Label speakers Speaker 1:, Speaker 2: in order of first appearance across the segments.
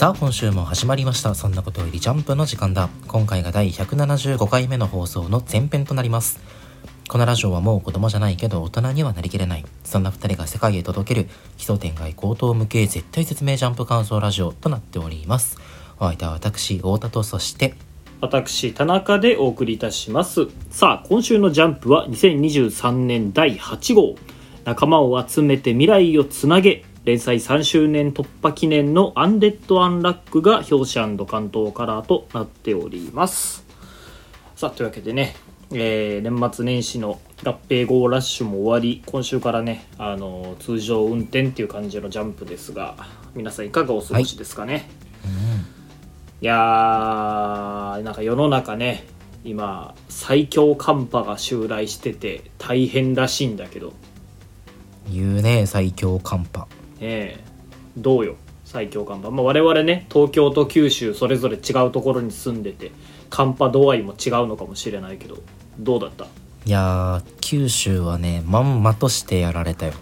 Speaker 1: さあ今週も始まりました。そんなことよりジャンプの時間だ。今回が第175回目の放送の前編となります。このラジオはもう子供じゃないけど大人にはなりきれない。そんな2人が世界へ届ける。基礎点外高等無形絶対説明ジャンプ感想ラジオとなっております。お相手は私太田とそして
Speaker 2: 私田中でお送りいたします。さあ今週のジャンプは2023年第8号。仲間を集めて未来をつなげ。連載3周年突破記念のアンデッド・アンラックが表紙関東カラーとなっております。さあというわけでね、えー年末年始の合併号ラッシュも終わり今週からねあの通常運転っていう感じのジャンプですが皆さんいかがお過ごしですかね、い。やーなんか世の中ね今最強寒波が襲来してて大変らしいんだけど。ね
Speaker 1: 言うね最強寒波
Speaker 2: えどうよ最強寒波、まあ、我々ね東京と九州それぞれ違うところに住んでて寒波度合いも違うのかもしれないけどどうだった？
Speaker 1: いやー九州はねまんまとしてやられたよ。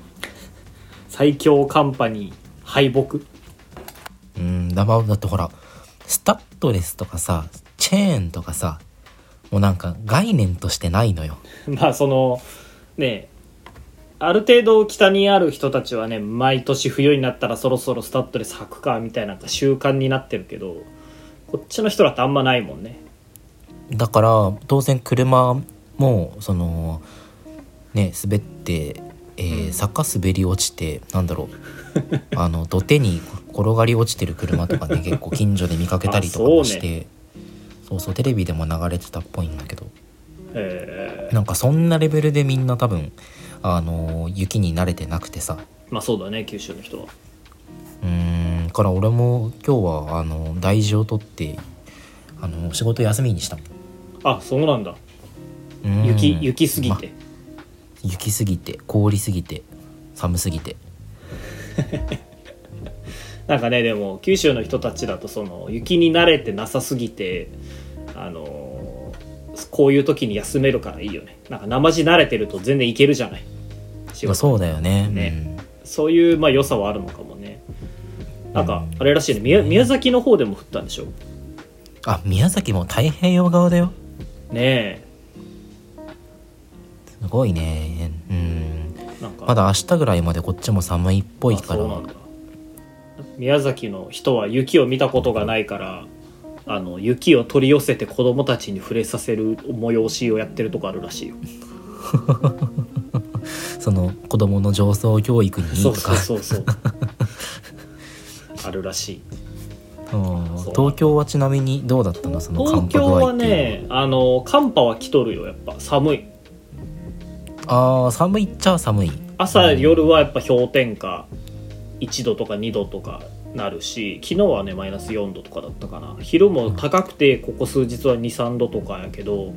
Speaker 2: 最強寒波に敗北？
Speaker 1: うんだまだってほらスタッドレスとかさチェーンとかさもうなんか概念としてないのよ。
Speaker 2: まあそのねある程度北にある人たちはね毎年冬になったらそろそろスタッドレス履くかみたいな習慣になってるけどこっちの人だってあんまないもんね。
Speaker 1: だから当然車もそのね滑って、えー坂滑り落ちてなんだろう。あの土手に転がり落ちてる車とかね 結構近所で見かけたりとかもし
Speaker 2: あ
Speaker 1: てそう,、そうテレビでも流れてたっぽいんだけど。
Speaker 2: え
Speaker 1: なんかそんなレベルでみんな多分あの雪に慣れてなくてさ。
Speaker 2: ーまあそうだね九州の人は。
Speaker 1: うーんから俺も今日はあの大事を取ってあの仕事休みにしたもん。
Speaker 2: あそうなんだ。
Speaker 1: うん
Speaker 2: 雪雪すぎて、
Speaker 1: 雪すぎて氷すぎて寒すぎて。
Speaker 2: なんかねでも九州の人たちだとその雪に慣れてなさすぎてあのーこういう時に休めるからいいよね。なんか生地慣れてると全然いけるじゃない仕事
Speaker 1: そうだよね。
Speaker 2: ね。そういうまあ良さはあるのかもね。なんかあれらしいね。宮宮崎の方でも降ったんでしょ？
Speaker 1: うんあ宮崎も太平洋側だよ。
Speaker 2: ね
Speaker 1: すごいね。うん。
Speaker 2: えなんか。
Speaker 1: まだ明日ぐらいまでこっちも寒いっぽい
Speaker 2: あ
Speaker 1: から
Speaker 2: 宮崎の人は雪を見たことがないからあの雪を取り寄せて子供たちに触れさせる催しをやってるとこあるらしいよ
Speaker 1: その子供の上層教育にとか。
Speaker 2: そうそうそう あるらしい。
Speaker 1: 東京はちなみにどうだったの？その寒波具
Speaker 2: 東京はねあの寒波は来とるよやっぱ。寒い。
Speaker 1: あー寒いっちゃ寒い。
Speaker 2: 朝夜はやっぱ氷点下1度とか2度とかなるし昨日はねマイナス4度とかだったかな。昼も高くてここ数日は23度とかやけど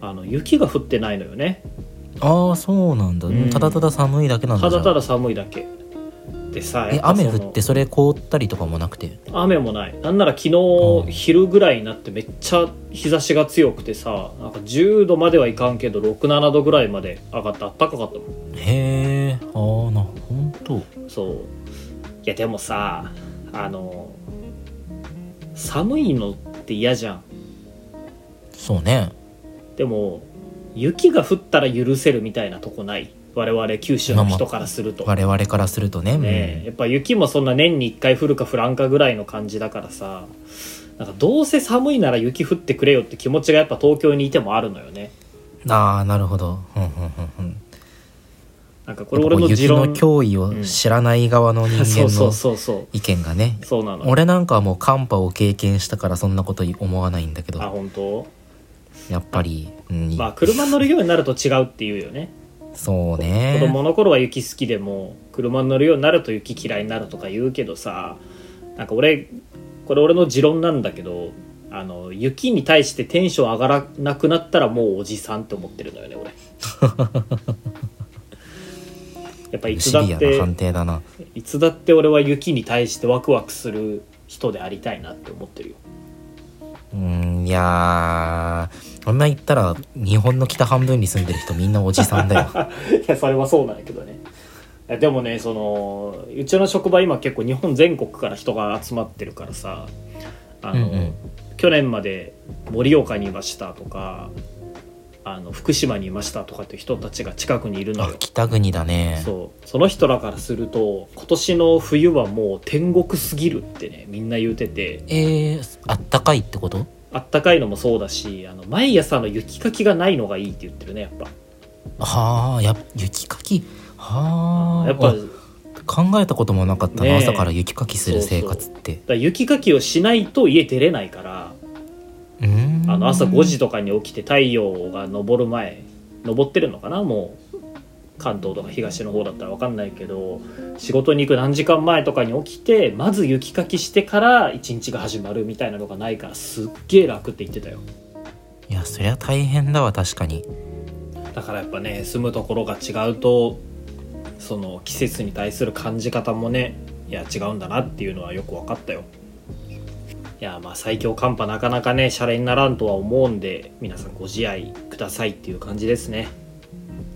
Speaker 2: あの雪が降ってないのよね
Speaker 1: ああそうなんだ、
Speaker 2: うん。
Speaker 1: ただただ寒いだけなんだじゃあ。
Speaker 2: ただただ寒いだけ。でさ
Speaker 1: え
Speaker 2: やっぱその
Speaker 1: 雨降ってそれ凍ったりとかもなくて？
Speaker 2: 雨もない。なんなら昨
Speaker 1: うん。
Speaker 2: 日昼ぐらいになってめっちゃ日差しが強くてさなんか10度まではいかんけど67度ぐらいまで上がってあったかかったもん。
Speaker 1: へえああな本当
Speaker 2: そう。いやでもさあの寒いのって嫌じゃん。
Speaker 1: そうね。
Speaker 2: でも雪が降ったら許せるみたいなとこない？我々九州の人からすると、
Speaker 1: 我々からするとね。
Speaker 2: ねえやっぱ雪もそんな年に1回降るか降らんかぐらいの感じだからさなんかどうせ寒いなら雪降ってくれよって気持ちがやっぱ東京にいてもあるのよね。
Speaker 1: うんああなるほど。うんうんうんうん。
Speaker 2: なんかこれ俺の持
Speaker 1: 雪の
Speaker 2: 論。
Speaker 1: 脅威を知らない側の人
Speaker 2: そうそう
Speaker 1: 間の
Speaker 2: そうそう。
Speaker 1: 意見がね。
Speaker 2: そうなの。
Speaker 1: 俺なんかはもう寒波を経験したからそんなこと思わないんだけ
Speaker 2: あ
Speaker 1: ど
Speaker 2: 本当？
Speaker 1: やっぱり、うん。
Speaker 2: まあ車乗るようになると違うっていうよね。
Speaker 1: そうね。
Speaker 2: 子供の頃は雪好きでも車に乗るようになると雪嫌いになるとか言うけどさなんか俺これ俺の持論なんだけどあの雪に対してテンション上がらなくなったらもうおじさんって思ってるのよね俺。やっぱいつだって
Speaker 1: 判定だな。い
Speaker 2: つだって俺は雪に対してワクワクする人でありたいなって思ってるよ。
Speaker 1: うーんいやーこんな言ったら日本の北半分に住んでる人みんなおじさんだよ。
Speaker 2: いやそれはそうなんやけどね。でもねそのうちの職場今結構日本全国から人が集まってるからさあの、
Speaker 1: うんうん。
Speaker 2: 去年まで盛岡にいましたとかあの福島にいましたとかっていう人たちが近くにいるの
Speaker 1: あ
Speaker 2: よ
Speaker 1: 北国だね。
Speaker 2: そう。その人らからすると今年の冬はもう天国すぎるってねみんな言うてて。
Speaker 1: えー、あったかいってこと？
Speaker 2: あったかいのもそうだしあの毎朝の雪かきがないのがいいって言ってるねやっぱ。
Speaker 1: はあや雪かき？はあ
Speaker 2: やっぱ
Speaker 1: あ考えたこともなかったな、
Speaker 2: ねえ。
Speaker 1: 朝から雪かきする生活って。
Speaker 2: だ雪かきをしないと家出れないから
Speaker 1: うーん。
Speaker 2: あの朝5時とかに起きて太陽が昇る前昇ってるのかなもう関東とか東の方だったら分かんないけど仕事に行く何時間前とかに起きてまず雪かきしてから一日が始まるみたいなのがないからすっげえ楽って言ってたよ。
Speaker 1: いやそりゃ大変だわ確かに。
Speaker 2: だからやっぱね住むところが違うとその季節に対する感じ方もねいや違うんだなっていうのはよく分かったよ。いやまあ最強寒波なかなかねシャレにならんとは思うんで皆さんご自愛くださいっていう感じですね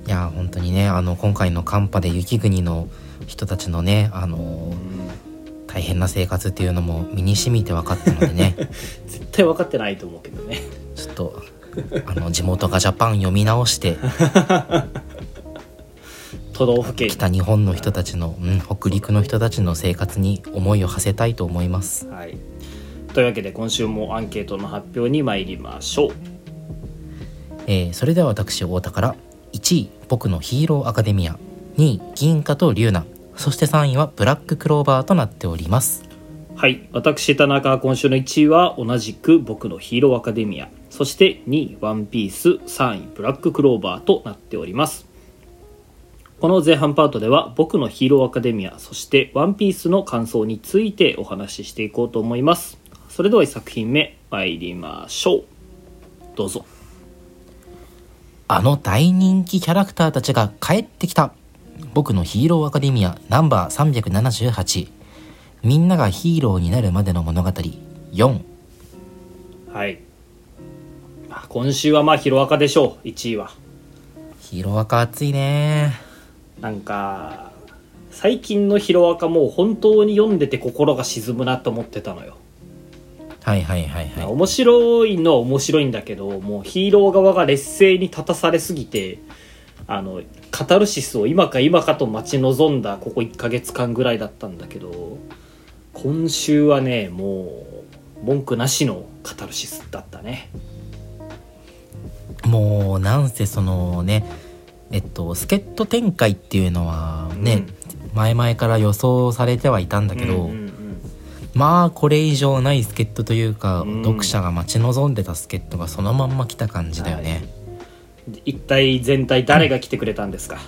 Speaker 1: いや本当にねあの今回の寒波で雪国の人たちのねあの大変な生活っていうのも身に染みて分かったのでね。
Speaker 2: 絶対分かってないと思うけどね。
Speaker 1: ちょっとあの地元がジャパン読み直して
Speaker 2: 都道府県
Speaker 1: 北日本の人たちの、うん、北陸の人たちの生活に思いを馳せたいと思います。
Speaker 2: はい。というわけで今週もアンケートの発表に参りましょう。
Speaker 1: えーそれでは私太田から1位僕のヒーローアカデミア。2位銀貨と龍ナそして3位はブラッククローバーとなっております。
Speaker 2: はい私田中今週の1位は同じく僕のヒーローアカデミア。そして2位ワンピース3位ブラッククローバーとなっております。この前半パートでは僕のヒーローアカデミアそしてワンピースの感想についてお話ししていこうと思います。それでは1作品目参りましょう。どうぞ。
Speaker 1: あの大人気キャラクターたちが帰ってきた。僕のヒーローアカデミアナンバー378みんながヒーローになるまでの物語。4
Speaker 2: はい。まあ今週はまあヒロアカでしょう。1位は。
Speaker 1: ヒーローアカ熱いね。
Speaker 2: なんか最近のヒロアカもう本当に読んでて心が沈むなと思ってたのよ
Speaker 1: はいはいはいはい。
Speaker 2: 面白いのは面白いんだけどもうヒーロー側が劣勢に立たされすぎてあのカタルシスを今か今かと待ち望んだここ1ヶ月間ぐらいだったんだけど今週はねもう文句なしのカタルシスだったね。
Speaker 1: もうなんせそのねえっと助っ人展開っていうのはね、前々から予想されてはいたんだけど、
Speaker 2: うんうんうん
Speaker 1: まあこれ以上ない助っ人というか、
Speaker 2: うん。
Speaker 1: 読者が待ち望んでた助っ人がそのまんま来た感じだよね、
Speaker 2: 一体全体誰が来てくれたんですか、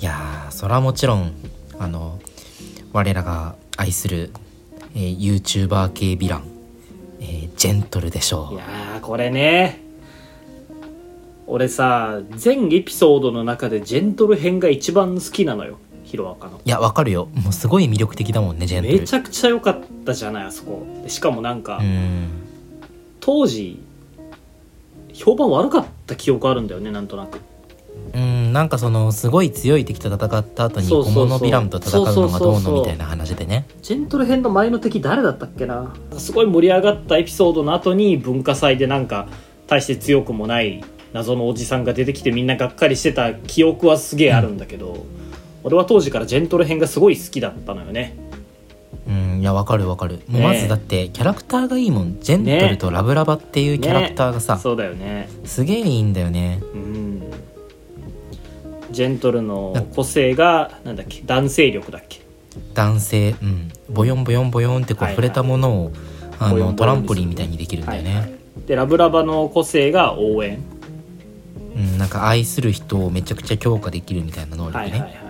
Speaker 1: いやーそれはもちろんあの我らが愛する、えー、YouTuber 系ヴィラン、えージェントルでしょ
Speaker 2: いうやーこれね。俺さ全エピソードの中でジェントル編が一番好きなのよヒロアカの。
Speaker 1: いやわかるよ。もうすごい魅力的だもんねジェントル
Speaker 2: めちゃくちゃ良かったじゃないあそこ。でしかもなんか、
Speaker 1: うん。
Speaker 2: 当時評判悪かった記憶あるんだよねなんとなく。
Speaker 1: うんなんかそのすごい強い敵と戦った後に小物ヴィランと戦うのがどうのみたいな話でね。
Speaker 2: ジェントル編の前の敵誰だったっけな。すごい盛り上がったエピソードの後に文化祭でなんか大して強くもない謎のおじさんが出てきてみんながっかりしてた記憶はすげえあるんだけど、俺は当時からジェントル編がすごい好きだったのよね。
Speaker 1: うんいやわかるわかる。
Speaker 2: ね
Speaker 1: まずだってキャラクターがいいもん。ジェントルとラブラバっていうキャラクターがさ、
Speaker 2: そうだよね。
Speaker 1: すげえいいんだよね。
Speaker 2: うん。ジェントルの個性がなんだっけ男性力だっけ？
Speaker 1: 男性うん。ボヨンボヨンボヨンってこう
Speaker 2: はい。はい
Speaker 1: 触れたものをあ
Speaker 2: ボヨンボヨン
Speaker 1: のトランポリンみたいにできるんだよね、
Speaker 2: はいはい。でラブラバの個性が応援。
Speaker 1: うん、なんか愛する人をめちゃくちゃ強化できるみたいな能力ね、
Speaker 2: はいはいはいはい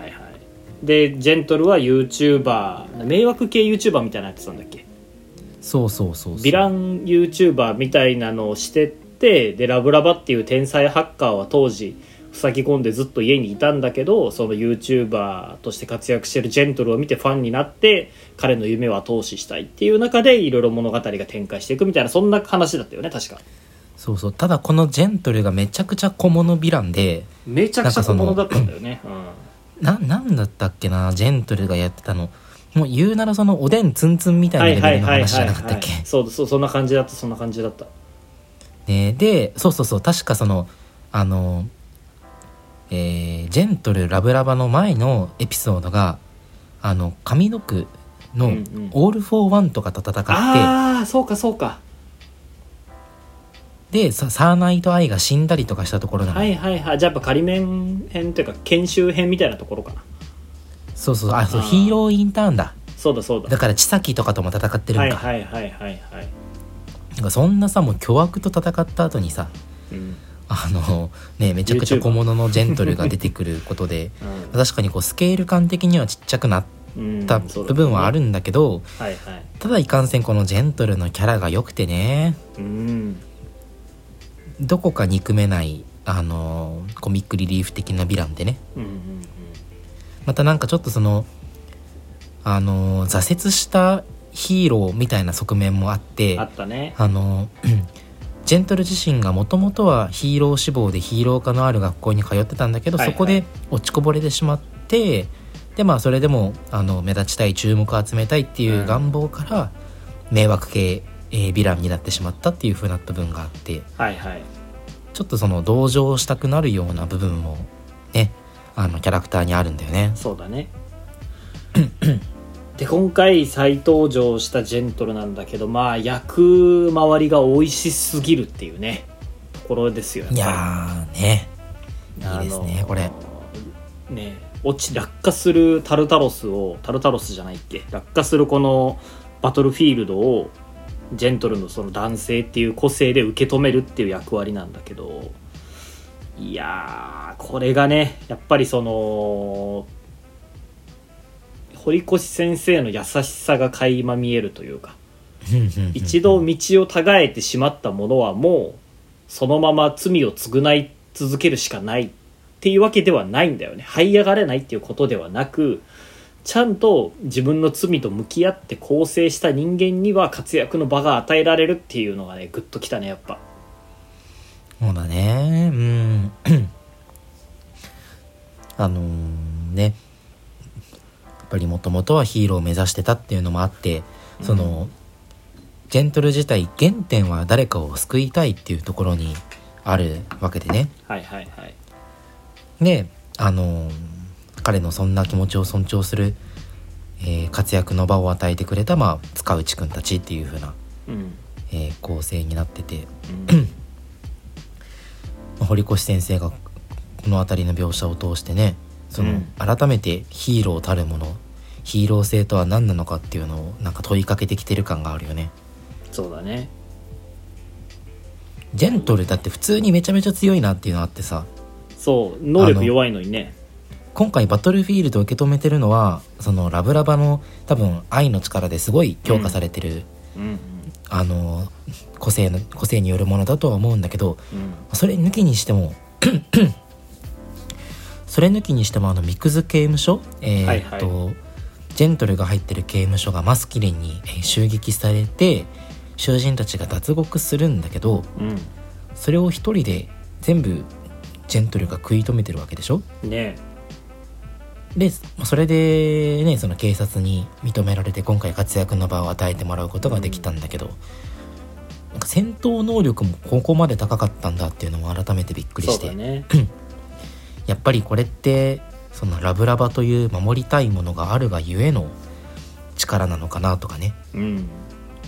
Speaker 2: でジェントルは YouTuber 迷惑系 YouTuber みたいなやつなんだっけ？
Speaker 1: そうそうそう
Speaker 2: ヴィラン YouTuber みたいなのをしてってでラブラバっていう天才ハッカーは当時塞ぎ込んでずっと家にいたんだけどその YouTuber として活躍してるジェントルを見てファンになって彼の夢は投資したいっていう中でいろいろ物語が展開していくみたいなそんな話だったよね確か。
Speaker 1: そうそう。ただこのジェントルがめちゃくちゃ小物ヴィランで
Speaker 2: めちゃくちゃ小物だったんだよね、
Speaker 1: ななんだったっけなジェントルがやってたの。もう言うならそのおでんツンツンみたいなレベルの話じゃなかったっけ？
Speaker 2: そうそうそんな感じだったそんな感じだった。
Speaker 1: ねでそうそうそう確かそのあのえージェントルラブラバの前のエピソードがあの上の句の
Speaker 2: うんうん「
Speaker 1: オール・フォー・ワン」とかと戦って、
Speaker 2: ああそうかそうか
Speaker 1: でさサーナイト・アイが死んだりとかしたところなの、
Speaker 2: はいはいはい。じゃあやっぱ仮面編というか研修編みたいなところかな。
Speaker 1: そうそう。あそう
Speaker 2: あー。
Speaker 1: ヒーローインターンだ。
Speaker 2: そうだそうだ。
Speaker 1: だから千崎とかとも戦ってる
Speaker 2: はい
Speaker 1: んか,、
Speaker 2: はいはいはいはい
Speaker 1: なんかそんなさもう巨悪と戦った後にさ
Speaker 2: うん。
Speaker 1: あのねめちゃくちゃ小物のジェントルが出てくることで確かにこうスケール感的にはちっちゃくなっ
Speaker 2: うん
Speaker 1: た部分はあるんだけど、
Speaker 2: はいはい。
Speaker 1: ただいかんせんこのジェントルのキャラが良くてね。
Speaker 2: うん
Speaker 1: どこか憎めないあのコミックリリーフ的なヴィランでね。
Speaker 2: うんうん
Speaker 1: またなんかちょっとそのあの挫折したヒーローみたいな側面もあって
Speaker 2: あったね。
Speaker 1: あの ジェントル自身がもともとはヒーロー志望でヒーロー科のある学校に通ってたんだけど、
Speaker 2: はいはい。
Speaker 1: そこで落ちこぼれてしまってでまあそれでもあの目立ちたい注目を集めたいっていう願望から、迷惑系、えーヴィランになってしまったっていう風な部分があって
Speaker 2: はいはい。
Speaker 1: ちょっとその同情したくなるような部分もねあのキャラクターにあるんだよね。
Speaker 2: そうだね。で今回再登場したジェントルなんだけどまあ役回りが美味しすぎるっていうねところですよ
Speaker 1: いやーね。いいですねこれ。
Speaker 2: ね落ち落下するタルタロスをタルタロスじゃないっけ落下するこのバトルフィールドをジェントルのその男性っていう個性で受け止めるっていう役割なんだけどいやーこれがねやっぱりその堀越先生の優しさが垣間見えるというか一度道をたがえてしまった者はもうそのまま罪を償い続けるしかないっていうわけではないんだよね。這い上がれないっていうことではなくちゃんと自分の罪と向き合って構成した人間には活躍の場が与えられるっていうのがねグッときたねやっぱ。
Speaker 1: そうだね。うん。あのーね。やっぱりもともとはヒーローを目指してたっていうのもあってその、ジェントル自体原点は誰かを救いたいっていうところにあるわけでね。
Speaker 2: はいはいはい。
Speaker 1: であのー彼のそんな気持ちを尊重する、えー活躍の場を与えてくれた、まあ、塚内くんたちっていう風な、
Speaker 2: うん。
Speaker 1: えー構成になってて
Speaker 2: うん。
Speaker 1: まあ堀越先生がこの辺りの描写を通してねその、
Speaker 2: うん。
Speaker 1: 改めてヒーローたるものヒーロー性とは何なのかっていうのをなんか問いかけてきてる感があるよね。
Speaker 2: そうだね
Speaker 1: ジェントルだって普通にめちゃめちゃ強いなっていうのあってさ
Speaker 2: そう能力弱いのにね
Speaker 1: 今回バトルフィールドを受け止めてるのはそのラブラバの多分愛の力ですごい強化されてる、
Speaker 2: うん。
Speaker 1: あの個性の個性によるものだとは思うんだけど
Speaker 2: うん。
Speaker 1: それ抜きにしても それ抜きにしてもあのミクズ刑務所えーっと、
Speaker 2: はい。
Speaker 1: ジェントルが入ってる刑務所がマスキリンにえー襲撃されて囚人たちが脱獄するんだけどそれを一人で全部ジェントルが食い止めてるわけでしょ？
Speaker 2: うんね
Speaker 1: でそれでねその警察に認められて今回活躍の場を与えてもらうことができたんだけど、なんか戦闘能力もここまで高かったんだっていうのも改めてびっくりして、
Speaker 2: ね。
Speaker 1: やっぱりこれってそのラブラバという守りたいものがあるがゆえの力なのかなとかね。
Speaker 2: うん。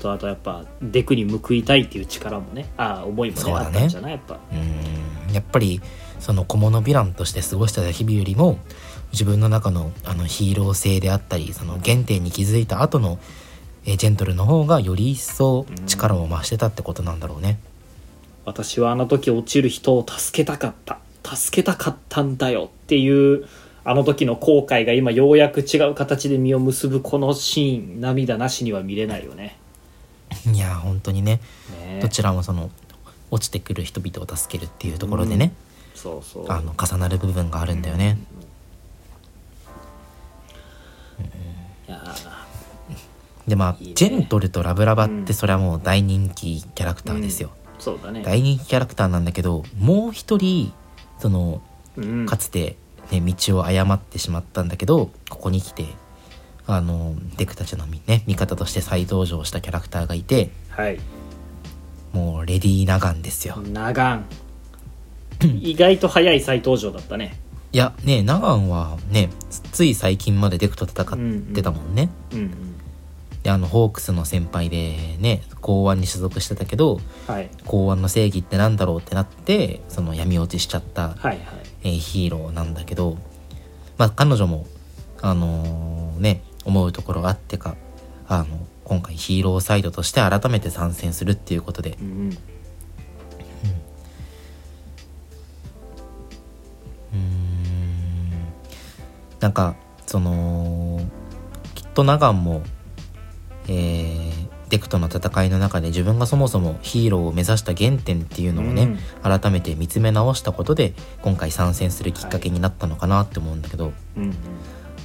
Speaker 2: とあとやっぱデクに報いたいっていう力もね。ああ思いもね
Speaker 1: そうだね。
Speaker 2: あったんじゃない？やっぱ。
Speaker 1: うーん。やっぱりその小物ヴィランとして過ごしてた日々よりも自分の中のあのヒーロー性であったりその原点に気づいた後のえージェントルの方がより一層力を増してたってことなんだろうね。
Speaker 2: 私はあの時落ちる人を助けたかった。助けたかったんだよっていうあの時の後悔が今ようやく違う形で実を結ぶこのシーン涙なしには見れないよね。
Speaker 1: いやー本当にね。
Speaker 2: ね。
Speaker 1: どちらもその落ちてくる人々を助けるっていうところでね、
Speaker 2: そうそう。
Speaker 1: あの重なる部分があるんだよね。でまあジェントルとラブラバっ
Speaker 2: うん。
Speaker 1: てそれはもう大人気キャラクターですよ。
Speaker 2: ーそうだね。
Speaker 1: 大人気キャラクターなんだけどもう一人その
Speaker 2: うん。
Speaker 1: かつてね、道を誤ってしまったんだけどここに来てあのデクたちのみね味方として再登場したキャラクターがいて
Speaker 2: はい。
Speaker 1: もうレディー・ナガンですよ。
Speaker 2: 長ん意外と早い再登場だったね。
Speaker 1: いやねナガンはねつい最近までデクと戦ってたもんね、
Speaker 2: うんうん
Speaker 1: であのホークスの先輩でね公安に所属してたけど
Speaker 2: はい。
Speaker 1: 公安の正義ってなんだろうってなってその闇落ちしちゃった、
Speaker 2: はいはい。
Speaker 1: えーヒーローなんだけどまあ彼女もあのーね思うところがあってかあの今回ヒーローサイドとして改めて参戦するっていうことで。
Speaker 2: うんうん。
Speaker 1: なんかそのきっとナガンも、えーデクとの戦いの中で自分がそもそもヒーローを目指した原点っていうのをね、改めて見つめ直したことで今回参戦するきっかけになったのかなって思うんだけど、
Speaker 2: うんうん。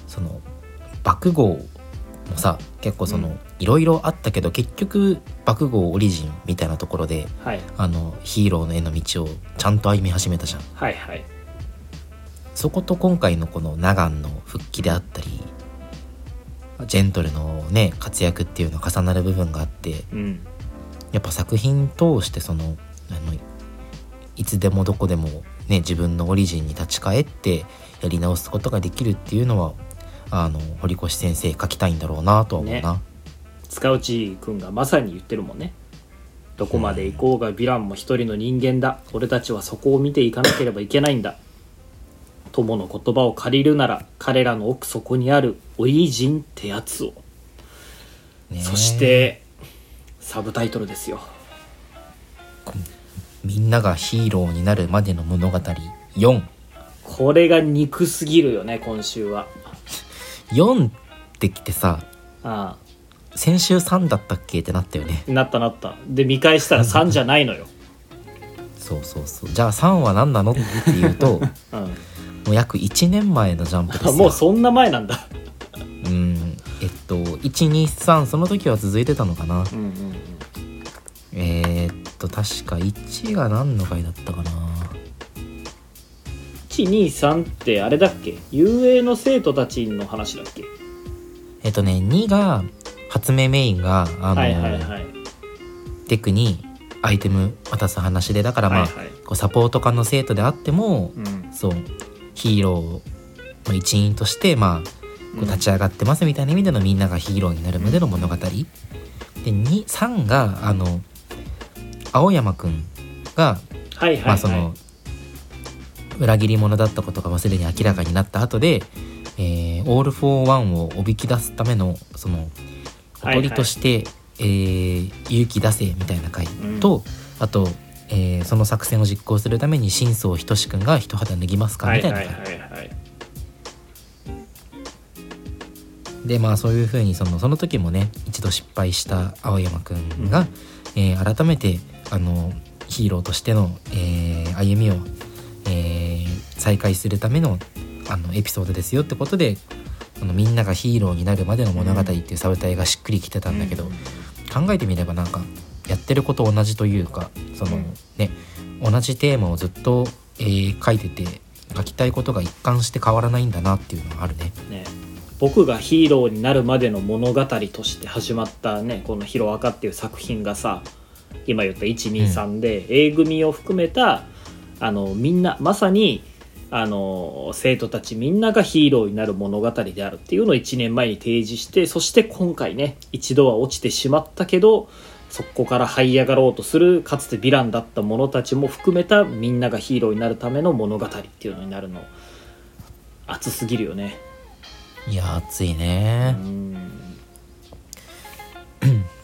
Speaker 1: その爆豪もさ結構その、
Speaker 2: うん。
Speaker 1: いろいろあったけど結局爆豪オリジンみたいなところで
Speaker 2: はい。
Speaker 1: あのヒーローの絵の道をちゃんと歩み始めたじゃん。
Speaker 2: はいはい。
Speaker 1: そこと今回のこのナガンの復帰であったりジェントルのね活躍っていうの重なる部分があって
Speaker 2: うん。
Speaker 1: やっぱ作品通してそのあのいつでもどこでもね自分のオリジンに立ち返ってやり直すことができるっていうのはあの堀越先生書きたいんだろうなとは思うな、
Speaker 2: 塚内くんがまさに言ってるもんね。どこまで行こうがヴィランも一人の人間だ。俺たちはそこを見ていかなければいけないんだ友の言葉を借りるなら彼らの奥底にあるオリジンってやつを。
Speaker 1: ね
Speaker 2: そしてサブタイトルですよ。
Speaker 1: みんながヒーローになるまでの物語4
Speaker 2: これが憎すぎるよね今週は。
Speaker 1: 4ってきてさ
Speaker 2: あ
Speaker 1: 先週3だったっけってなったよね。
Speaker 2: あなったなった。で見返したら3じゃないのよ、
Speaker 1: そうそうそう。じゃあ3は何なのっていうと
Speaker 2: うん、
Speaker 1: もう約1年前のジャンプです
Speaker 2: もうそんな前なんだ。
Speaker 1: うん。えっと123その時は続いてたのかな。
Speaker 2: うんうんうん。
Speaker 1: えー、っと確か1が何の回だったかな。
Speaker 2: 123ってあれだっけ？遊泳の生徒たちの話だっけ？
Speaker 1: えっとね2が発明メインがあの、
Speaker 2: はいはいはい。
Speaker 1: デクにアイテム渡す話でだからまあ、
Speaker 2: はいはい。
Speaker 1: こうサポート科の生徒であっても
Speaker 2: うん。
Speaker 1: そうヒーローの一員としてまあこう立ち上がってますみたいな意味でのみんながヒーローになるまでの物語、で23があの青山くんが
Speaker 2: はいはいはい、
Speaker 1: まあその裏切り者だったことがすでに明らかになった後で、えーオール・フォー・ワンをおびき出すためのそのおとりとして、えー勇気出せみたいな回と、あと、えーその作戦を実行するために真相仁志くんが一肌脱ぎますか
Speaker 2: はい
Speaker 1: みたいな。回、
Speaker 2: はいはいはい。
Speaker 1: でまあそういうふうにそのその時もね一度失敗した青山くんが、えー改めてあのヒーローとしての、えー歩みを、えー再開するためのあのエピソードですよってことであのみんながヒーローになるまでの物語っていうサブタイがしっくりきてたんだけど、考えてみればなんかやってること同じというかその、
Speaker 2: うん。
Speaker 1: ね同じテーマをずっと、えー書いてて書きたいことが一貫して変わらないんだなっていうのはあるね。
Speaker 2: ね。僕がヒーローになるまでの物語として始まったねこの「ヒロアカ」っていう作品がさ今言った123で、A 組を含めたあのみんなまさにあの生徒たちみんながヒーローになる物語であるっていうのを1年前に提示してそして今回ね一度は落ちてしまったけどそこから這い上がろうとするかつてヴィランだった者たちも含めたみんながヒーローになるための物語っていうのになるの熱すぎるよね。
Speaker 1: いや熱いね。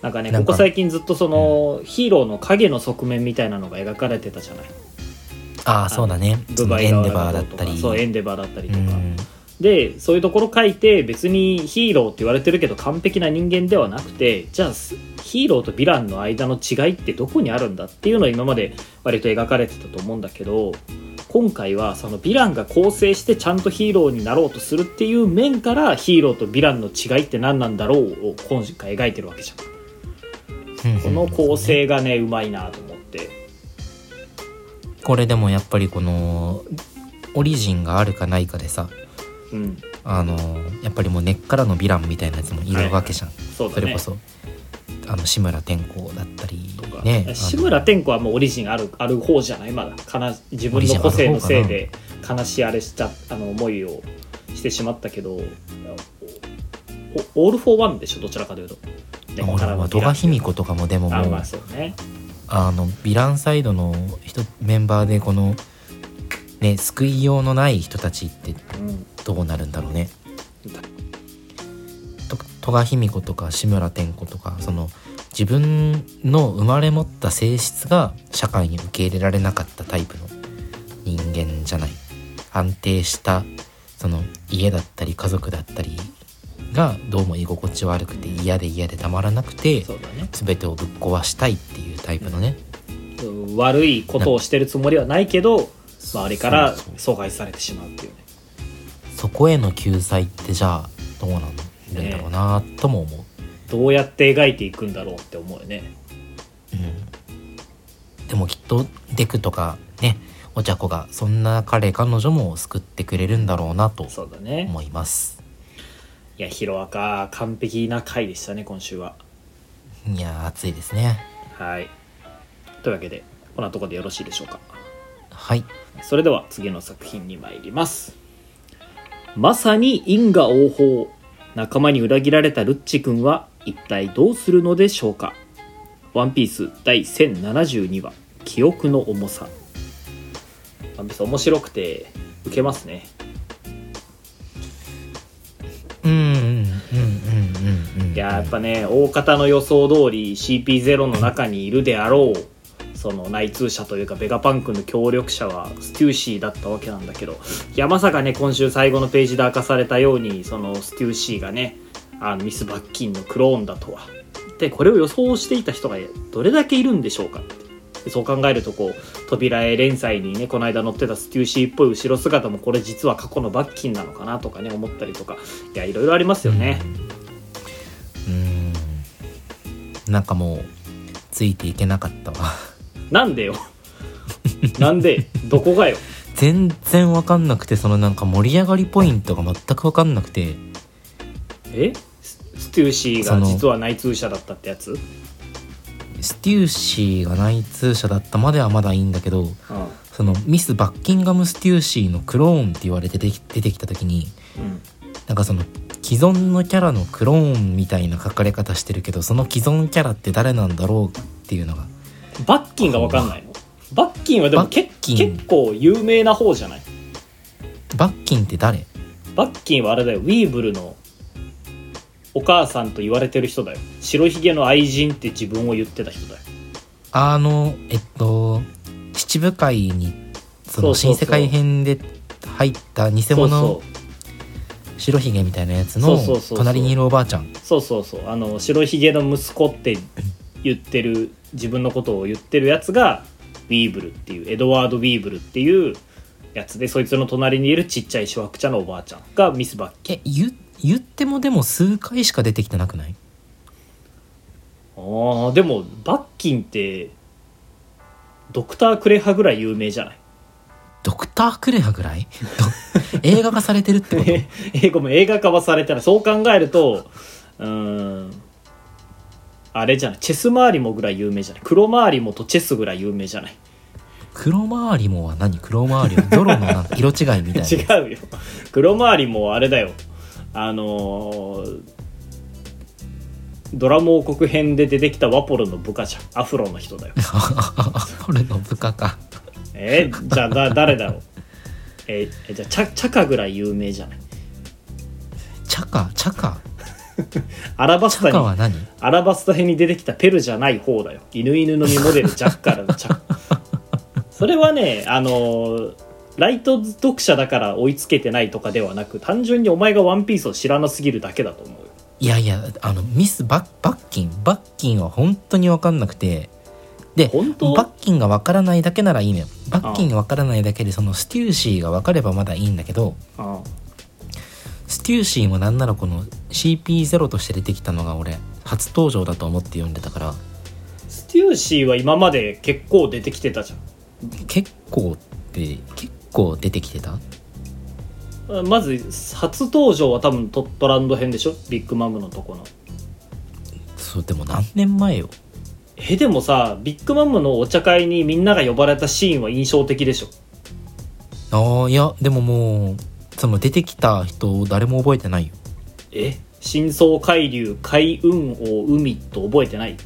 Speaker 2: なんかね
Speaker 1: なんか。
Speaker 2: ここ最近ずっとその、ヒーローの影の側面みたいなのが描かれてたじゃない。
Speaker 1: ああそうだね。
Speaker 2: ブバイ側
Speaker 1: エンデバーだったり。
Speaker 2: そうエンデバーだったりとか、
Speaker 1: うん
Speaker 2: でそういうところ書いて別にヒーローって言われてるけど完璧な人間ではなくてじゃあヒーローとヴィランの間の違いってどこにあるんだっていうのを今まで割と描かれてたと思うんだけど今回はそのヴィランが構成してちゃんとヒーローになろうとするっていう面からヒーローとヴィランの違いって何なんだろうを今回描いてるわけじゃん。この構成がねうまいなと思って
Speaker 1: これでもやっぱりこのオリジンがあるかないかでさ
Speaker 2: うん。
Speaker 1: あのやっぱりもう根っからのヴィランみたいなやつもいるわけじゃん、
Speaker 2: そうだね。
Speaker 1: それこそあの志村天功だったり
Speaker 2: とか。
Speaker 1: ね
Speaker 2: 志村天子はもうオリジンあるある方じゃない？まだ。かな自分の個性のせいで悲しいあれしちゃあの思いをしてしまったけどおオール・フォー・ワンでしょ？どちらかというと。
Speaker 1: 俺は渡我被身子とかもでももう
Speaker 2: あ
Speaker 1: のヴィランサイドの人メンバーでこのね救いようのない人たちって
Speaker 2: うん。
Speaker 1: どうなるんだろうね。と渡我被身子とか志村転弧とかその自分の生まれ持った性質が社会に受け入れられなかったタイプの人間じゃない。安定したその家だったり家族だったりがどうも居心地悪くて嫌で嫌でたまらなくて
Speaker 2: ね。
Speaker 1: 全てをぶっ壊したいっていうタイプのね。
Speaker 2: うん。悪いことをしてるつもりはないけど周りから阻害されてしまうっていうね。
Speaker 1: そこへの救済ってじゃあどうなんるんだろうなとも思う。
Speaker 2: どうやって描いていくんだろうって思うよね。
Speaker 1: うん、でもきっとデクとかねお茶子がそんな彼彼女も救ってくれるんだろうなと思います。
Speaker 2: いやヒロアカ完璧な回でしたね今週は。い
Speaker 1: やー暑いですね。
Speaker 2: はい。というわけでこんなところでよろしいでしょうか
Speaker 1: はい。
Speaker 2: それでは次の作品に参ります。まさに因果応報仲間に裏切られたルッチ君は一体どうするのでしょうか。ワンピース第1072話記憶の重さ。ワンピース面白くて受けますね。
Speaker 1: うんうんうんうんうんうん。
Speaker 2: いややっぱね大方の予想通り CP0 の中にいるであろうその内通者というかベガパンクの協力者はステューシーだったわけなんだけどいやまさかね今週最後のページで明かされたようにそのステューシーがねあのミス・バッキンのクローンだとは。でこれを予想していた人がどれだけいるんでしょうか。そう考えるとこう扉絵連載にねこの間載ってたステューシーっぽい後ろ姿もこれ実は過去のバッキンなのかなとかね思ったりとかいやいろいろありますよね。
Speaker 1: うん。なんかもうついていけなかったわ。
Speaker 2: なんでよ。なんでどこがよ。
Speaker 1: 全然わかんなくてそのなんか盛り上がりポイントが全くわかんなくて。
Speaker 2: え？スステューシーが実は内通者だったってやつ？うん
Speaker 1: ステューシーが内通者だったまではまだいいんだけどそのミス・バッキンガム・ステューシーのクローンって言われて出て出てきた時に
Speaker 2: うん。
Speaker 1: なんかその既存のキャラのクローンみたいな書かれ方してるけどその既存キャラって誰なんだろうっていうのが
Speaker 2: バッキンが分かんないの？バッキンはでもけ結構有名な方じゃない？
Speaker 1: バッキンって誰？
Speaker 2: バッキンはあれだよ。ウィーブルのお母さんと言われてる人だよ。白ひげの愛人って自分を言ってた人だよ。
Speaker 1: あのえっと七部会にその新世界編で入った偽物
Speaker 2: そ
Speaker 1: 白ひげみたいなやつの
Speaker 2: そうそうそうそう。
Speaker 1: 隣にいるおばあちゃん。
Speaker 2: うそうそうそう。あの白ひげの息子って言ってる自分のことを言ってるやつがウィーブルっていうエドワード・ウィーブルっていうやつでそいつの隣にいるちっちゃいしわくちゃのおばあちゃんがミス・バッキン
Speaker 1: え言言ってもでも数回しか出てきてなくない？
Speaker 2: あーでもバッキンってドクター・クレハぐらい有名じゃない？
Speaker 1: ドクター・クレハぐらい？ど 映画化されてるってこと？
Speaker 2: え英語も映画化はされてない。そう考えるとうーんあれじゃない。チェス周りもぐらい有名じゃない。黒周りもとチェスぐらい有名じゃない。
Speaker 1: 黒回りもは何黒回りはゾロのなんか色違いみたいな。
Speaker 2: 違うよ。黒周りもあれだよ。あのードラム王国編で出てきたワポロの部下じゃん。アフロの人だよ。
Speaker 1: これの部下か。
Speaker 2: えーじゃあだ誰だろう。えーじゃあチャチャカぐらい有名じゃない。
Speaker 1: チャカ？チャカ？
Speaker 2: アラバス
Speaker 1: チ
Speaker 2: タにアラバスタ編に出てきたペルじゃない方だよ。イヌイヌの実モデルジャッカルのチャ。それはねあのーライト読者だから追いつけてないとかではなく単純にお前がワンピースを知らなすぎるだけだと思うよ。
Speaker 1: いやいやあのミスバッバッキンバッキンは本当に分かんなくて。で
Speaker 2: 本当？
Speaker 1: バッキンが分からないだけならいいのよ。バッキンが分からないだけでそのステューシーが分かればまだいいんだけど
Speaker 2: あ
Speaker 1: ステューシーもなんならこの CP0 として出てきたのが俺初登場だと思って読んでたから。
Speaker 2: ステューシーは今まで結構出てきてたじゃん。
Speaker 1: 結構って結構出てきてた？
Speaker 2: まず初登場は多分トットランド編でしょ？ビッグマムのとこの。
Speaker 1: そうでも何年前よ。
Speaker 2: えでもさビッグマムのお茶会にみんなが呼ばれたシーンは印象的でしょ？
Speaker 1: ああいやでももうその出てきた人誰も覚えてないよ。
Speaker 2: え？深層海流海運王ウミット覚えてない？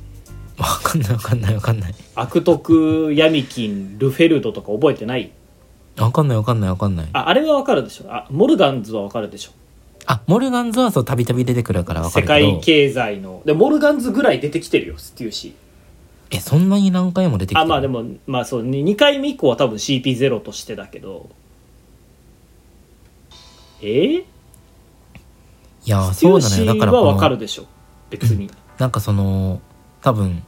Speaker 1: わかんないわかんないわかんない。
Speaker 2: 悪徳闇金ルフェルドとか覚えてない？
Speaker 1: わかんないわかんないわかんない。
Speaker 2: ああれはわかるでしょ。あモルガンズはわかるでしょ。
Speaker 1: あモルガンズはそうたびたび出てくるからわかるけど。
Speaker 2: 世界経済の。でモルガンズぐらい出てきてるよステューシー。
Speaker 1: えそんなに何回も出てきた
Speaker 2: あまあでもまあそう2回目以降は多分 CP0 としてだけどえ？ー、
Speaker 1: いやそうなのよ。だから
Speaker 2: はわかるでしょ。別に。
Speaker 1: なんかその多分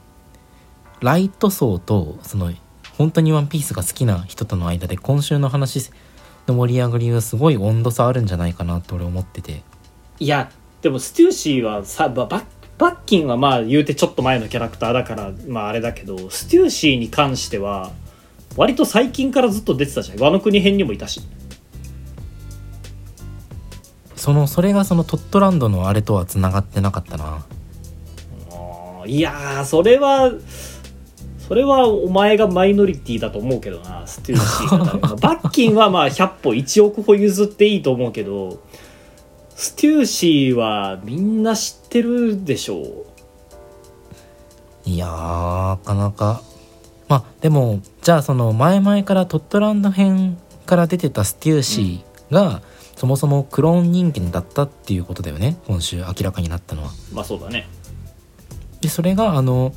Speaker 1: ライト層とその本当にワンピースが好きな人との間で今週の話の盛り上がりはすごい温度差あるんじゃないかなって俺思ってて。
Speaker 2: いやでもステューシーはさババッバッキンはまあ言うてちょっと前のキャラクターだからまああれだけどステューシーに関しては割と最近からずっと出てたじゃん。ワノ国編にもいたし
Speaker 1: そのそれがそのトットランドのあれとはつながってなかったな。
Speaker 2: いやーそれはそれはお前がマイノリティだと思うけどなステューシーが バッキンはまあ100歩1億歩譲っていいと思うけどステューシーはみんな知ってるでしょう。
Speaker 1: いやーなかなか。まあでもじゃあその前々からトットランド編から出てたステューシーが、そもそもクローン人間だったっていうことだよね今週明らかになったのは。
Speaker 2: まあそうだね。
Speaker 1: でそれがあの、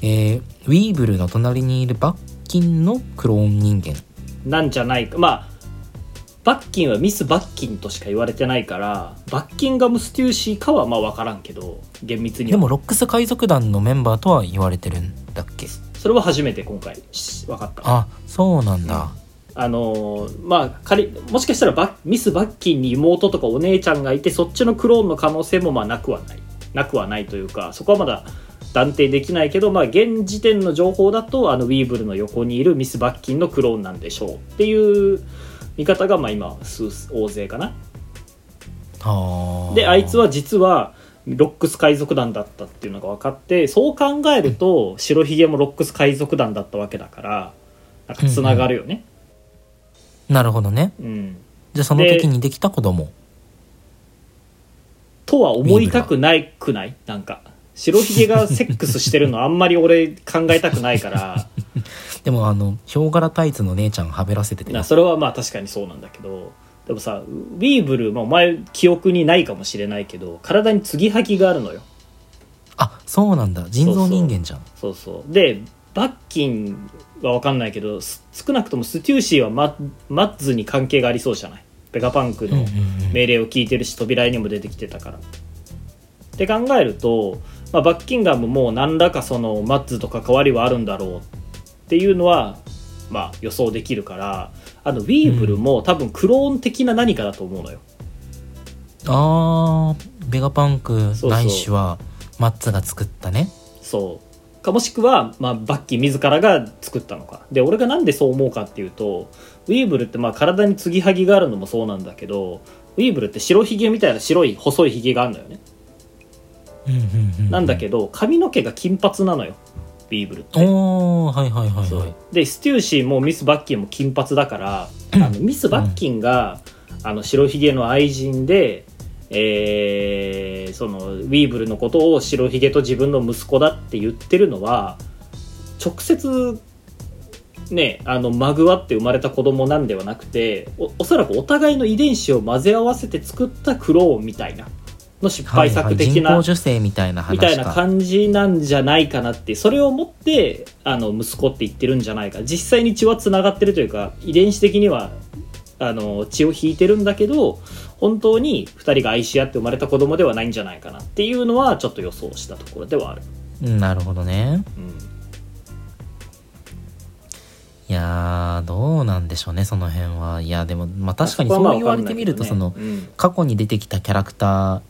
Speaker 1: えーウィーブルの隣にいるバッキンのクローン人間。
Speaker 2: なんじゃないか。まあバッキンはミス・バッキンとしか言われてないからバッキンガム・ステューシーかはまあ分からんけど厳密には。
Speaker 1: でもロックス海賊団のメンバーとは言われてるんだっけ？
Speaker 2: それは初めて今回し分かった。
Speaker 1: あそうなんだ、
Speaker 2: あのーまあ仮もしかしたらバッミス・バッキンに妹とかお姉ちゃんがいてそっちのクローンの可能性もまあなくはない。なくはないというかそこはまだ断定できないけど、まあ、現時点の情報だとあのウィーブルの横にいるミス・バッキンのクローンなんでしょうっていう見方がまあ今数大勢かな。
Speaker 1: はあ
Speaker 2: であいつは実はロックス海賊団だったっていうのが分かってそう考えると白ひげもロックス海賊団だったわけだからなんかつながるよね
Speaker 1: なるほどね。
Speaker 2: うん。
Speaker 1: じゃあその時にできた子供。
Speaker 2: とは思いたくないくない？なんか。白ひげがセックスしてるのあんまり俺考えたくないから。
Speaker 1: でもあのヒョウ柄タイツの姉ちゃんはべらせてて
Speaker 2: なそれはまあ確かにそうなんだけど。でもさウィーブル、まあ、お前記憶にないかもしれないけど体に継ぎはぎがあるのよ。
Speaker 1: あそうなんだ。人造人間じゃん。
Speaker 2: そうそう。でバッキンは分かんないけどす少なくともステューシーはママッズに関係がありそうじゃない？ペガパンクの
Speaker 1: うんうんうん。
Speaker 2: 命令を聞いてるし扉にも出てきてたから。って考えると、まあ、バッキンガムも何らかそのマッズと関わりはあるんだろうっていうのは、まあ、予想できるからあのウィーブルも多分クローン的な何かだと思うのよ。
Speaker 1: あーベガパンクないしはマッツが作ったね。
Speaker 2: そうかもしくは、まあ、バッキー自らが作ったのか。で俺がなんでそう思うかっていうとウィーブルってまあ体に継ぎはぎがあるのもそうなんだけどウィーブルって白ひげみたいな白い細いひげがあるのよね、なんだけど髪の毛が金髪なのよウィーブルって。
Speaker 1: おーはいはいはいはい。
Speaker 2: でステューシーもミス・バッキンも金髪だから あのミス・バッキンが、あの白ひげの愛人で、えーそのウィーブルのことを白ひげと自分の息子だって言ってるのは直接ねあのまぐわって生まれた子供なんではなくておおそらくお互いの遺伝子を混ぜ合わせて作ったクローンみたいなの失敗作的な、
Speaker 1: はいはい、人工みたいな
Speaker 2: みたいな感じなんじゃないかなってそれをもってあの息子って言ってるんじゃないか。実際に血はつながってるというか遺伝子的にはあの血を引いてるんだけど本当に2人が愛し合って生まれた子供ではないんじゃないかなっていうのはちょっと予想したところではある、
Speaker 1: うんなるほどね。
Speaker 2: うん、
Speaker 1: いやーどうなんでしょうねその辺は。いやでもまあ確かに
Speaker 2: そ
Speaker 1: う言われてみるとその
Speaker 2: うん。
Speaker 1: 過去に出てきたキャラクター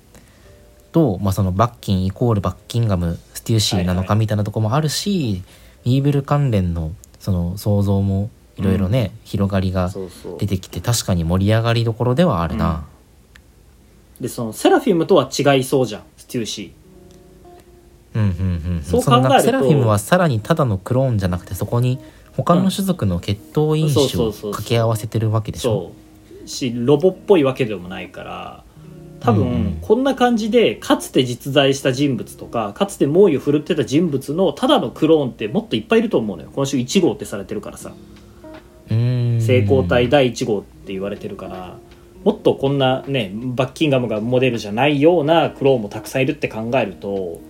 Speaker 1: と、まあ、そのバッキンイコールバッキンガムステューシーなの
Speaker 2: はいは
Speaker 1: かみたいなとこもあるし、ウィーブル関連のその想像もいろいろね、広がりが出てきて確かに盛り上がりどころではあるな、
Speaker 2: でそのセラフィムとは違いそうじゃんステューシ
Speaker 1: うん、うんうんうん。
Speaker 2: そう考えると。
Speaker 1: セラフィムはさらにただのクローンじゃなくてそこに他の種族の血統因子を
Speaker 2: そうそうそうそう。
Speaker 1: 掛け合わせてるわけ
Speaker 2: ー
Speaker 1: でしょ？
Speaker 2: そう。しロボっぽいわけでもないから多分、
Speaker 1: うん
Speaker 2: こんな感じでかつて実在した人物とかかつて猛威を振るってた人物のただのクローンってもっといっぱいいると思うのよ。今週1号ってされてるからさ。
Speaker 1: うーん
Speaker 2: 成功体第1号って言われてるからもっとこんなねバッキンガムがモデルじゃないようなクローンもたくさんいるって考えると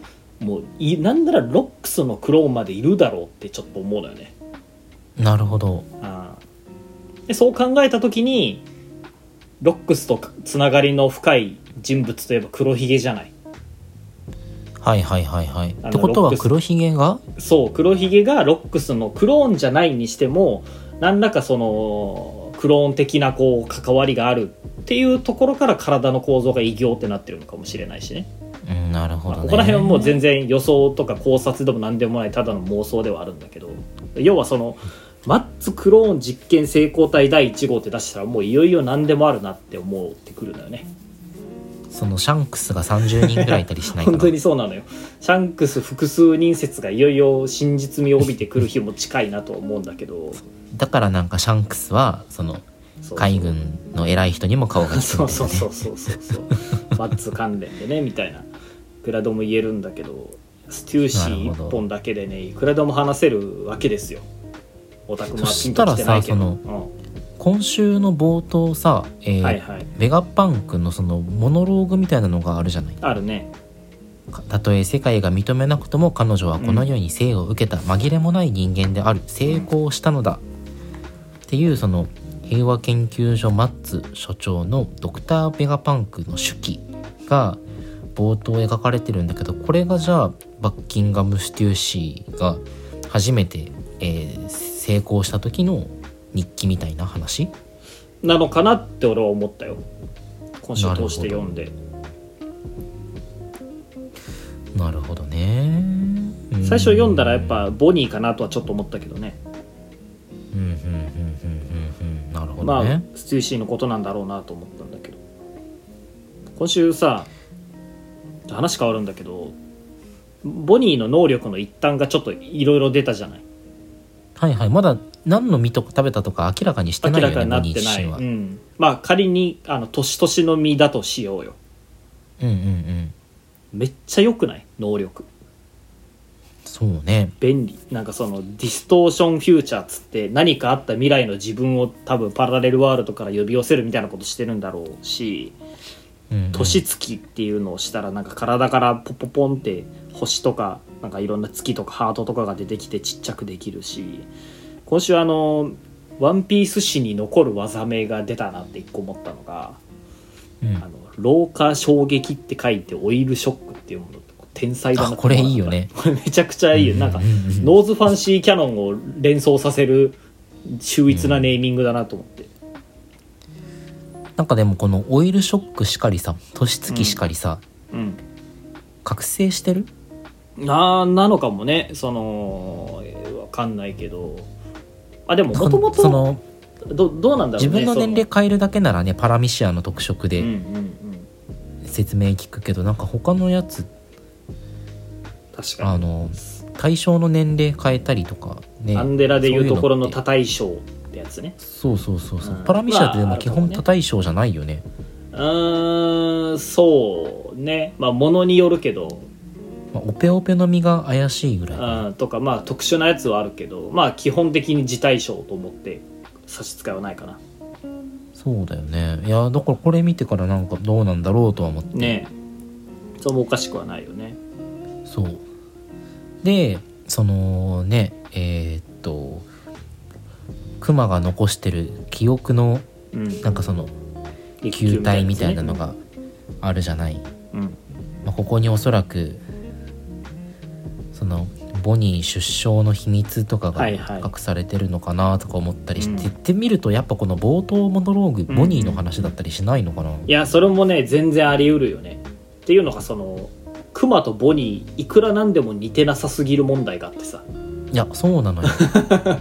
Speaker 2: もういなんならロックスのクローンまでいるだろうってちょっと思うのよね。
Speaker 1: なるほど。
Speaker 2: ああ。でそう考えた時にロックスとつながりの深い人物といえば黒ひげじゃない。
Speaker 1: はいはいはいはい。ってことは黒ひげが？
Speaker 2: そう黒ひげがロックスのクローンじゃないにしても何らかそのクローン的なこう関わりがあるっていうところから体の構造が異形ってなってるのかもしれないしね、
Speaker 1: うんなるほ
Speaker 2: まあ
Speaker 1: どね
Speaker 2: ここら辺はもう全然予想とか考察でも何でもないただの妄想ではあるんだけど要はそのマッツクローン実験成功体第1号って出したらもういよいよ何でもあるなって思ってくるのよね
Speaker 1: そのシャンクスが30人ぐらいいたりしないかな。
Speaker 2: 本当にそうなのよ。シャンクス複数人説がいよいよ真実味を帯びてくる日も近いなとは思うんだけど。
Speaker 1: だからなんかシャンクスはその海軍の偉い人にも顔が利く
Speaker 2: そう
Speaker 1: んだよね。
Speaker 2: そうそうそうそうそう。マッツ関連でねみたいなグラドも言えるんだけど。ステューシー
Speaker 1: なるほど
Speaker 2: 一本だけでねいくらでも話せるわけですよ。オタクも
Speaker 1: そ
Speaker 2: ピンときてないけど。
Speaker 1: さそ今週の冒頭さ、えー
Speaker 2: うん、はいはい。
Speaker 1: ベガパンクのそのモノローグみたいなのがあるじゃない？
Speaker 2: あるね。
Speaker 1: かたとえ世界が認めなくとも彼女はこの世に生を受けた。紛れもない人間である、成功したのだ。っていうその平和研究所マッツ所長のドクター・ベガパンクの手記が冒頭描かれてるんだけどこれがじゃあバッキンガム・ステューシーが初めて、えー成功した時の日記みたいな話？
Speaker 2: なのかなって俺は思ったよ。今週通して読んで。
Speaker 1: なるほどね。うん。
Speaker 2: 最初読んだらやっぱボニーかなとはちょっと思ったけどね。
Speaker 1: うんうんうんうんうんうんなるほ
Speaker 2: まあ
Speaker 1: どね、
Speaker 2: ステューシーのことなんだろうなと思ったんだけど。今週さ話変わるんだけどボニーの能力の一端がちょっといろいろ出たじゃない
Speaker 1: はいはい。まだ何の実とか食べたとか明らかにしてないよね
Speaker 2: 明らかになってない、うん、まあ仮にあの年々の実だとしようよ。
Speaker 1: うんうんうん。
Speaker 2: めっちゃ良くない？能力。
Speaker 1: そうね。
Speaker 2: 便利。なんかそのディストーションフューチャーっつって何かあった未来の自分を多分パラレルワールドから呼び寄せるみたいなことしてるんだろうし
Speaker 1: うんうん。
Speaker 2: 年月っていうのをしたらなんか体からポポポンって星とかなんかいろんな月とかハートとかが出てきてちっちゃくできるし今週あの「ワンピース史に残る技名が出たなって一個思ったのが
Speaker 1: うん。
Speaker 2: あの老化衝撃って書いてオイルショックっていうもの天才だな
Speaker 1: あこれいいよね。
Speaker 2: これめちゃくちゃいいよ。なんか
Speaker 1: うんうんうん。
Speaker 2: ノーズファンシーキャノンを連想させる秀逸なネーミングだなと思って、
Speaker 1: なんかでもこのオイルショックしかりさ年月しかりさ、
Speaker 2: うん。
Speaker 1: 覚醒してる？
Speaker 2: ななのかもね。そのえーわかんないけど。あでももとも
Speaker 1: その
Speaker 2: とどどうなんだろうね
Speaker 1: 自分の年齢変えるだけならねパラミシアの特色で説明聞くけど、なんか他のやつ
Speaker 2: 確かに。
Speaker 1: あの対象の年齢変えたりとかね。
Speaker 2: アンデラでいうところの多対象ってやつね。
Speaker 1: そうそうそうそう、
Speaker 2: うん。
Speaker 1: パラミシアってで
Speaker 2: まあ
Speaker 1: も基本多対象じゃないよね、
Speaker 2: うーんそうね。まあものによるけど
Speaker 1: まあ、オペオペの実が怪しいぐらい。
Speaker 2: とかまあ特殊なやつはあるけどまあ基本的に自対象と思って差し支えはないかな。
Speaker 1: そうだよね。いやだからこれ見てからなんかどうなんだろうとは思って。
Speaker 2: ねえ。それもおかしくはないよね。
Speaker 1: そう。でそのねえーっとクマが残してる記憶の
Speaker 2: うん。
Speaker 1: なんかその球体みたいなのがあるじゃない、
Speaker 2: うん。
Speaker 1: まあ、ここにおそらくそのボニー出生の秘密とかが
Speaker 2: はいはい。
Speaker 1: 隠されてるのかなとか思ったりして、
Speaker 2: う
Speaker 1: ってみるとやっぱこの冒頭モノローグ
Speaker 2: うん。
Speaker 1: ボニーの話だったりしないのかな、
Speaker 2: いやそれもね全然あり得るよね。っていうのがそのクマとボニーいくらなんでも似てなさすぎる問題があってさ。
Speaker 1: いやそうなのよ。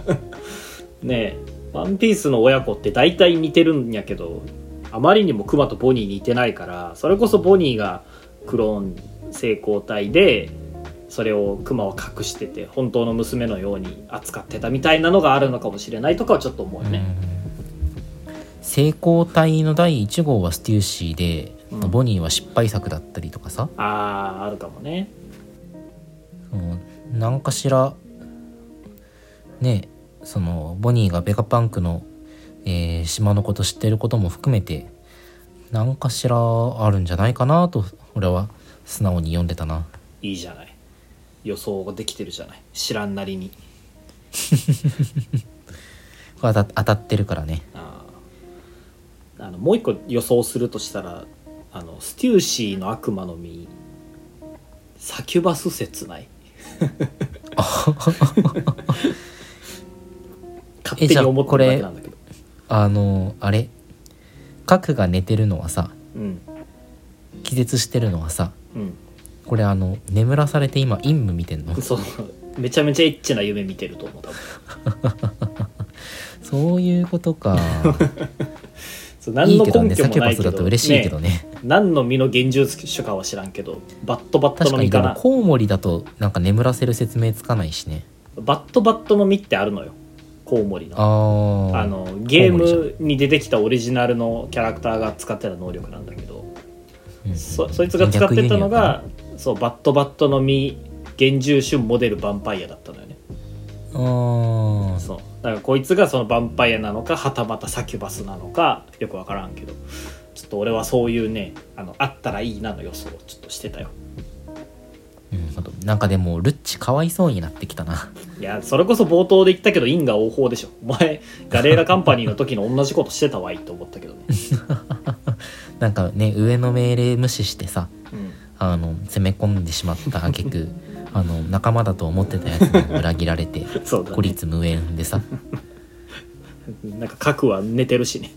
Speaker 2: ねえワンピースの親子って大体似てるんやけどあまりにもクマとボニー似てないからそれこそボニーがクローン成功体でそれをクマは隠してて本当の娘のように扱ってたみたいなのがあるのかもしれないとかはちょっと思うよね、
Speaker 1: 成功体の第1号はステューシーで、
Speaker 2: うん。
Speaker 1: ボニーは失敗作だったりとかさ。
Speaker 2: あああるかもね。
Speaker 1: うん何かしらねそのボニーがベガパンクの、えー島のこと知ってることも含めて何かしらあるんじゃないかなと俺は素直に読んでたな。い
Speaker 2: いじゃない予想ができてるじゃない？知らんなりに。
Speaker 1: 当た当たってるからね。
Speaker 2: あー。あのもう一個予想するとしたらあのステューシーの悪魔の実。サキュバス説ない？勝手に思ってるだけなんだけど。
Speaker 1: あのあれ？核が寝てるのはさ
Speaker 2: うん。
Speaker 1: 気絶してるのはさ
Speaker 2: うん
Speaker 1: これあの眠らされて今陰夢見てんの？
Speaker 2: そう。めちゃめちゃエッチな夢見てると思う多分。
Speaker 1: そういうことか。
Speaker 2: そう何の
Speaker 1: いいけど
Speaker 2: 根
Speaker 1: ねサキュバ
Speaker 2: 拠もないけど
Speaker 1: スだと嬉しいけど
Speaker 2: ね。
Speaker 1: ね
Speaker 2: 何の実の幻獣種かは知らんけどバットバット
Speaker 1: 確かにで
Speaker 2: の実かな
Speaker 1: もコウモリだとなんか眠らせる説明つかないしね。
Speaker 2: バットバットの実ってあるのよ。コウモリの。
Speaker 1: あ
Speaker 2: のゲームに出てきたオリジナルのキャラクターが使ってた能力なんだけど、
Speaker 1: うん
Speaker 2: そそいつが使ってたのがそうバットバットの実幻獣種モデルヴァンパイアだったのよね。
Speaker 1: ああ
Speaker 2: そう。だからこいつがそのヴァンパイアなのかはたまたサキュバスなのかよく分からんけど。ちょっと俺はそういうねあのあったらいいなの予想をちょっとしてたよ。
Speaker 1: うんなんかでもルッチかわいそうになってきたな。い
Speaker 2: やそれこそ冒頭で言ったけど因果応報でしょ。お前ガレーラカンパニーの時の同じことしてたわいと思ったけどね、
Speaker 1: なんかね上の命令無視してさ
Speaker 2: うん
Speaker 1: あの攻め込んでしまった挙句 あの仲間だと思ってたやつに裏切られて
Speaker 2: そうだね。
Speaker 1: 孤立無縁でさ。
Speaker 2: なんか核は寝てるしね。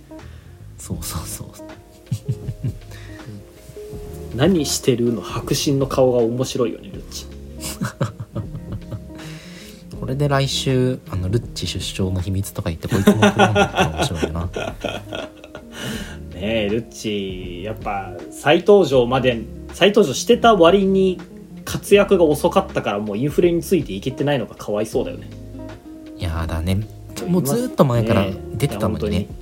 Speaker 1: そうそうそう。
Speaker 2: 何してるの白真の顔が面白いよねルッチ。
Speaker 1: これで来週あのルッチ出生の秘密とか言ってこいつもクローンだったら面白いよな。
Speaker 2: ねえルッチやっぱ再登場まで再登場してた割に活躍が遅かったからもうインフレについていけてないのがかわいそうだよね。
Speaker 1: いやだね。もうずっと前から出てたのにね。
Speaker 2: いや本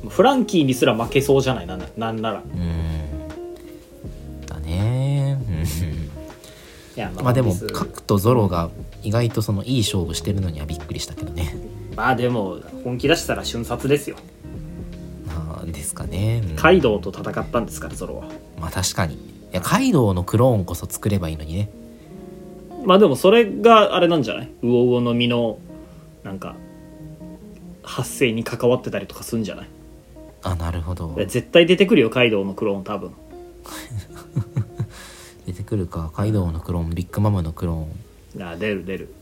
Speaker 2: 当に。フランキーにすら負けそうじゃない？なんななんなら。い
Speaker 1: うん。だね。
Speaker 2: や
Speaker 1: うんまあでもカクとゾロが意外とそのいい勝負してるのにはびっくりしたけどね。
Speaker 2: まあでも本気出したら瞬殺ですよ。
Speaker 1: まあですかね、うん。
Speaker 2: カイドウと戦ったんですからゾロは。
Speaker 1: まあ確かにいやカイドウのクローンこそ作ればいいのにね。
Speaker 2: まあでもそれがあれなんじゃない？ウオウオの実のなんか発生に関わってたりとかするんじゃない？
Speaker 1: あなるほど。
Speaker 2: 絶対出てくるよカイドウのクローン多分。
Speaker 1: 出てくるか。カイドウのクローンビッグマムのクローン。
Speaker 2: あ出る出る。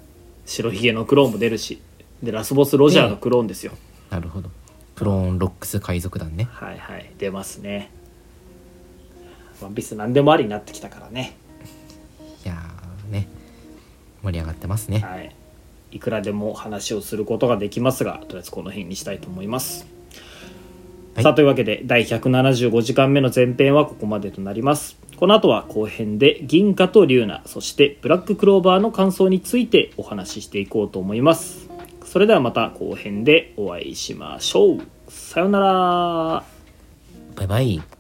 Speaker 2: 白ひげのクローンも出るし。でラスボスロジャーのクローンですよ、
Speaker 1: なるほど。クローンロックス海賊団ね。
Speaker 2: はいはい。出ますねワンピース何でもありになってきたからね。
Speaker 1: いやーね盛り上がってますね。
Speaker 2: はい。いくらでも話をすることができますがとりあえずこの辺にしたいと思います、
Speaker 1: はい。
Speaker 2: さあというわけで第175時間目の前編はここまでとなります。この後は後編で銀河と龍ナそしてブラッククローバーの感想についてお話ししていこうと思います。それではまた後編でお会いしましょう。さようなら。
Speaker 1: バイバイ